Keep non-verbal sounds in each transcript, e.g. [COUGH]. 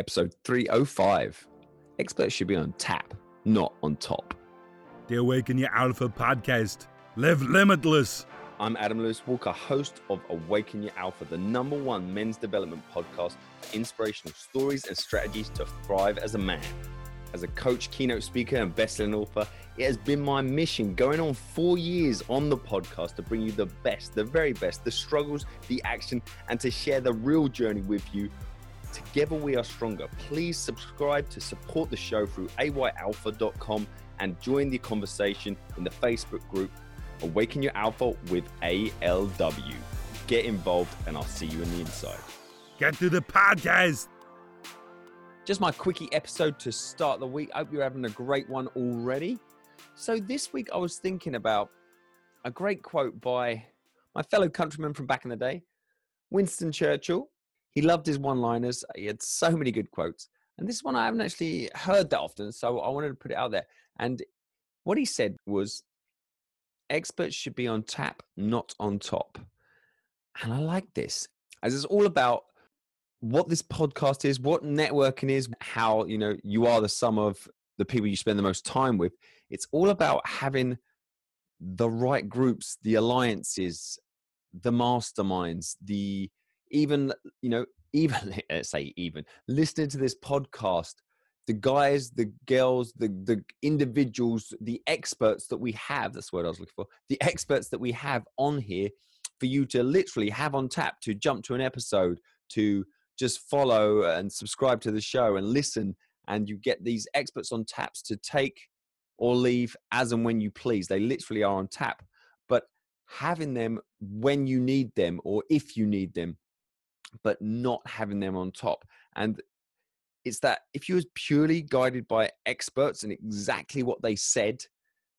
episode 305. Experts should be on tap, not on top. The Awaken Your Alpha podcast. Live limitless. I'm Adam Lewis Walker, host of Awaken Your Alpha, the number one men's development podcast, for inspirational stories and strategies to thrive as a man. As a coach, keynote speaker, and best-selling author, it has been my mission going on four years on the podcast to bring you the best, the very best, the struggles, the action, and to share the real journey with you. Together we are stronger. Please subscribe to support the show through ayalpha.com and join the conversation in the Facebook group Awaken Your Alpha with ALW. Get involved, and I'll see you in the inside. Get to the podcast. Just my quickie episode to start the week. I hope you're having a great one already. So, this week I was thinking about a great quote by my fellow countryman from back in the day, Winston Churchill. He loved his one liners, he had so many good quotes. And this one I haven't actually heard that often, so I wanted to put it out there. And what he said was experts should be on tap, not on top. And I like this, as it's all about what this podcast is, what networking is, how you know you are the sum of the people you spend the most time with. It's all about having the right groups, the alliances, the masterminds, the even you know [LAUGHS] even let's say even listening to this podcast the guys the girls the the individuals the experts that we have that's what i was looking for the experts that we have on here for you to literally have on tap to jump to an episode to just follow and subscribe to the show and listen and you get these experts on taps to take or leave as and when you please. They literally are on tap. But having them when you need them or if you need them but not having them on top. And it's that if you was purely guided by experts and exactly what they said,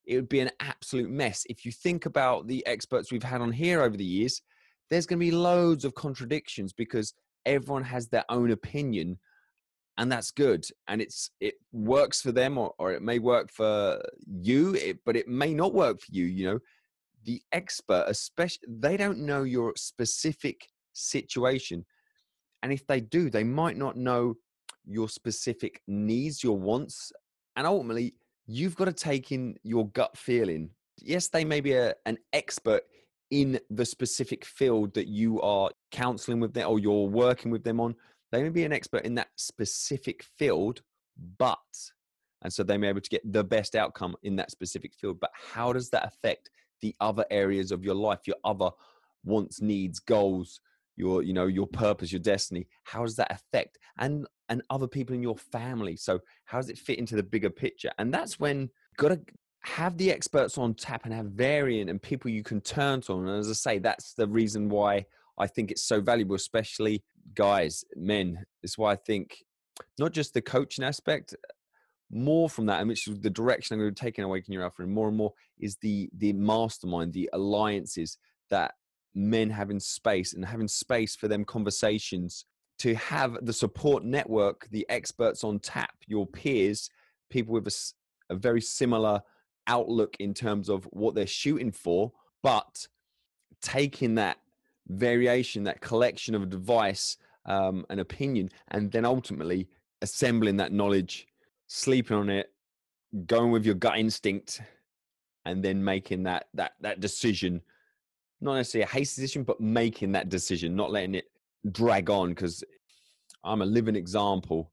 it would be an absolute mess. If you think about the experts we've had on here over the years, there's going to be loads of contradictions because everyone has their own opinion and that's good and it's it works for them or, or it may work for you it, but it may not work for you you know the expert especially they don't know your specific situation. And if they do, they might not know your specific needs, your wants. And ultimately, you've got to take in your gut feeling. Yes, they may be a, an expert in the specific field that you are counseling with them or you're working with them on. They may be an expert in that specific field, but, and so they may be able to get the best outcome in that specific field. But how does that affect the other areas of your life, your other wants, needs, goals, your you know your purpose your destiny how does that affect and and other people in your family? So how does it fit into the bigger picture? And that's when got to have the experts on tap and have variant and people you can turn to and as i say that's the reason why i think it's so valuable especially guys men. It's why i think not just the coaching aspect more from that and which is the direction i'm going to take in awaken your alpha more and more is the the mastermind the alliances that men having space and having space for them conversations to have the support network the experts on tap your peers people with a, a very similar outlook in terms of what they're shooting for but taking that variation that collection of advice um, and opinion and then ultimately assembling that knowledge sleeping on it going with your gut instinct and then making that that that decision not necessarily a hasty decision, but making that decision, not letting it drag on. Because I'm a living example.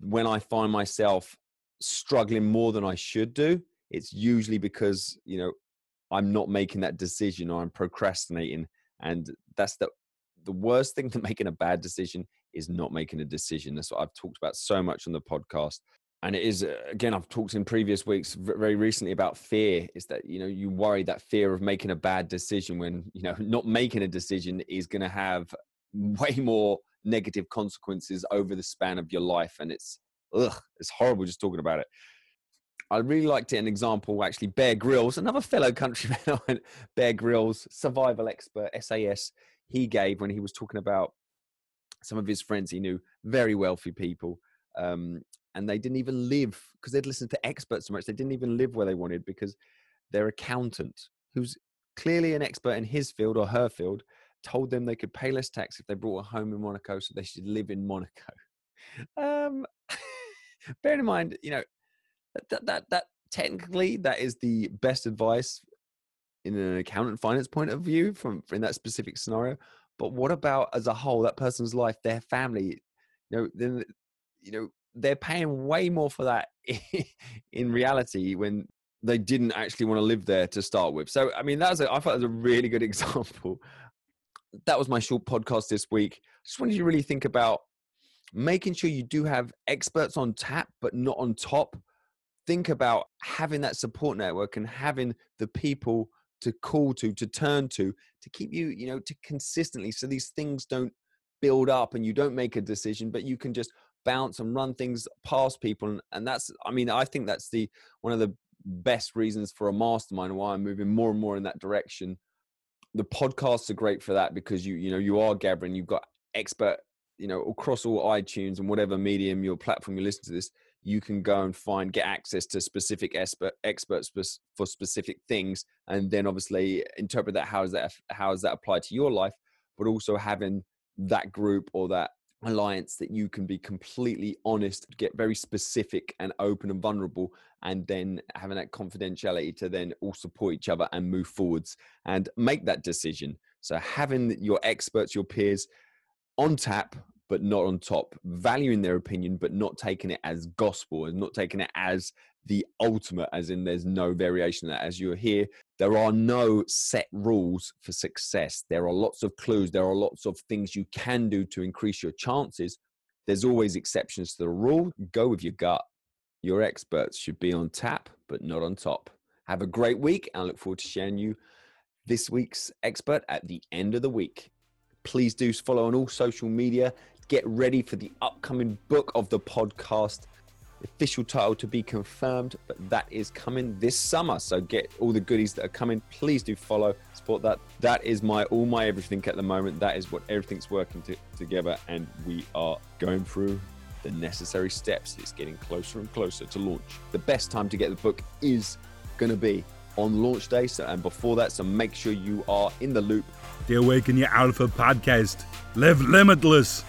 When I find myself struggling more than I should do, it's usually because you know I'm not making that decision or I'm procrastinating, and that's the the worst thing [LAUGHS] to making a bad decision is not making a decision. That's what I've talked about so much on the podcast and it is uh, again i've talked in previous weeks very recently about fear is that you know you worry that fear of making a bad decision when you know [LAUGHS] not making a decision is going to have [LAUGHS] way more negative consequences over the span of your life and it's ugh it's horrible just talking about it. I really liked it an example actually bear grylls another fellow countryman [LAUGHS] bear grylls survival expert sas he gave when he was talking about some of his friends he knew very wealthy people um, and they didn't even live because they'd listened to experts so much they didn't even live where they wanted because their accountant who's clearly an expert in his field or her field told them they could pay less tax if they brought a home in monaco so they should live in monaco [LAUGHS] um, [LAUGHS] bear in mind, you know, that, that, that technically that is the best advice in an accountant finance point of view from in that specific scenario. But what about as a whole, that person's life, their family, you know, then, you know, they're paying way more for that [LAUGHS] in reality when they didn't actually want to live there to start with. So, I mean, that's a, I thought that was a really good [LAUGHS] example. That was my short podcast this week. Just wanted you to really think about making sure you do have experts on tap, but not on top. Think about having that support network and having the people to call to, to turn to, to keep you, you know, to consistently so these things don't build up and you don't make a decision, but you can just bounce and run things past people. And, and that's, I mean, I think that's the one of the best reasons for a mastermind why I'm moving more and more in that direction. The podcasts are great for that because you, you know, you are gathering, you've got expert, you know, across all iTunes and whatever medium your platform you listen to this, you can go and find get access to specific expert experts for specific things and then obviously interpret that how is that how does that apply to your life but also having that group or that alliance that you can be completely honest get very specific and open and vulnerable and then having that confidentiality to then all support each other and move forwards and make that decision. So having your experts your peers on tap but not on top, valuing their opinion, but not taking it as gospel and not taking it as the ultimate, as in there's no variation that as you're here, there are no set rules for success. There are lots of clues, there are lots of things you can do to increase your chances. There's always exceptions to the rule. Go with your gut. Your experts should be on tap, but not on top. Have a great week, and I look forward to sharing you this week's expert at the end of the week. Please do follow on all social media get ready for the upcoming book of the podcast. Official title to be confirmed, but that is coming this summer. So get all the goodies that are coming. Please do follow, support that. That is my all my everything at the moment. That is what everything's working to, together, and we are going through the necessary steps. It's getting closer and closer to launch. The best time to get the book is going to be on launch day, so, and before that. So make sure you are in the loop. The Awaken Your Alpha podcast. Live limitless.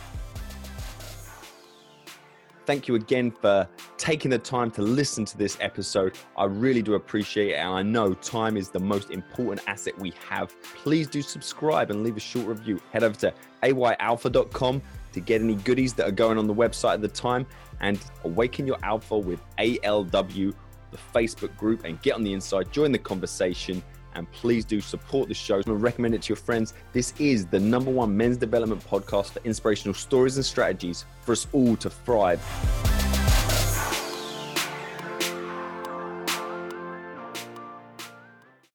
Thank you again for taking the time to listen to this episode. I really do appreciate it. And I know time is the most important asset we have. Please do subscribe and leave a short review. Head over to ayalpha.com to get any goodies that are going on the website at the time and awaken your alpha with ALW, the Facebook group, and get on the inside, join the conversation and please do support the show and recommend it to your friends. This is the number one men's development podcast for inspirational stories and strategies for us all to thrive.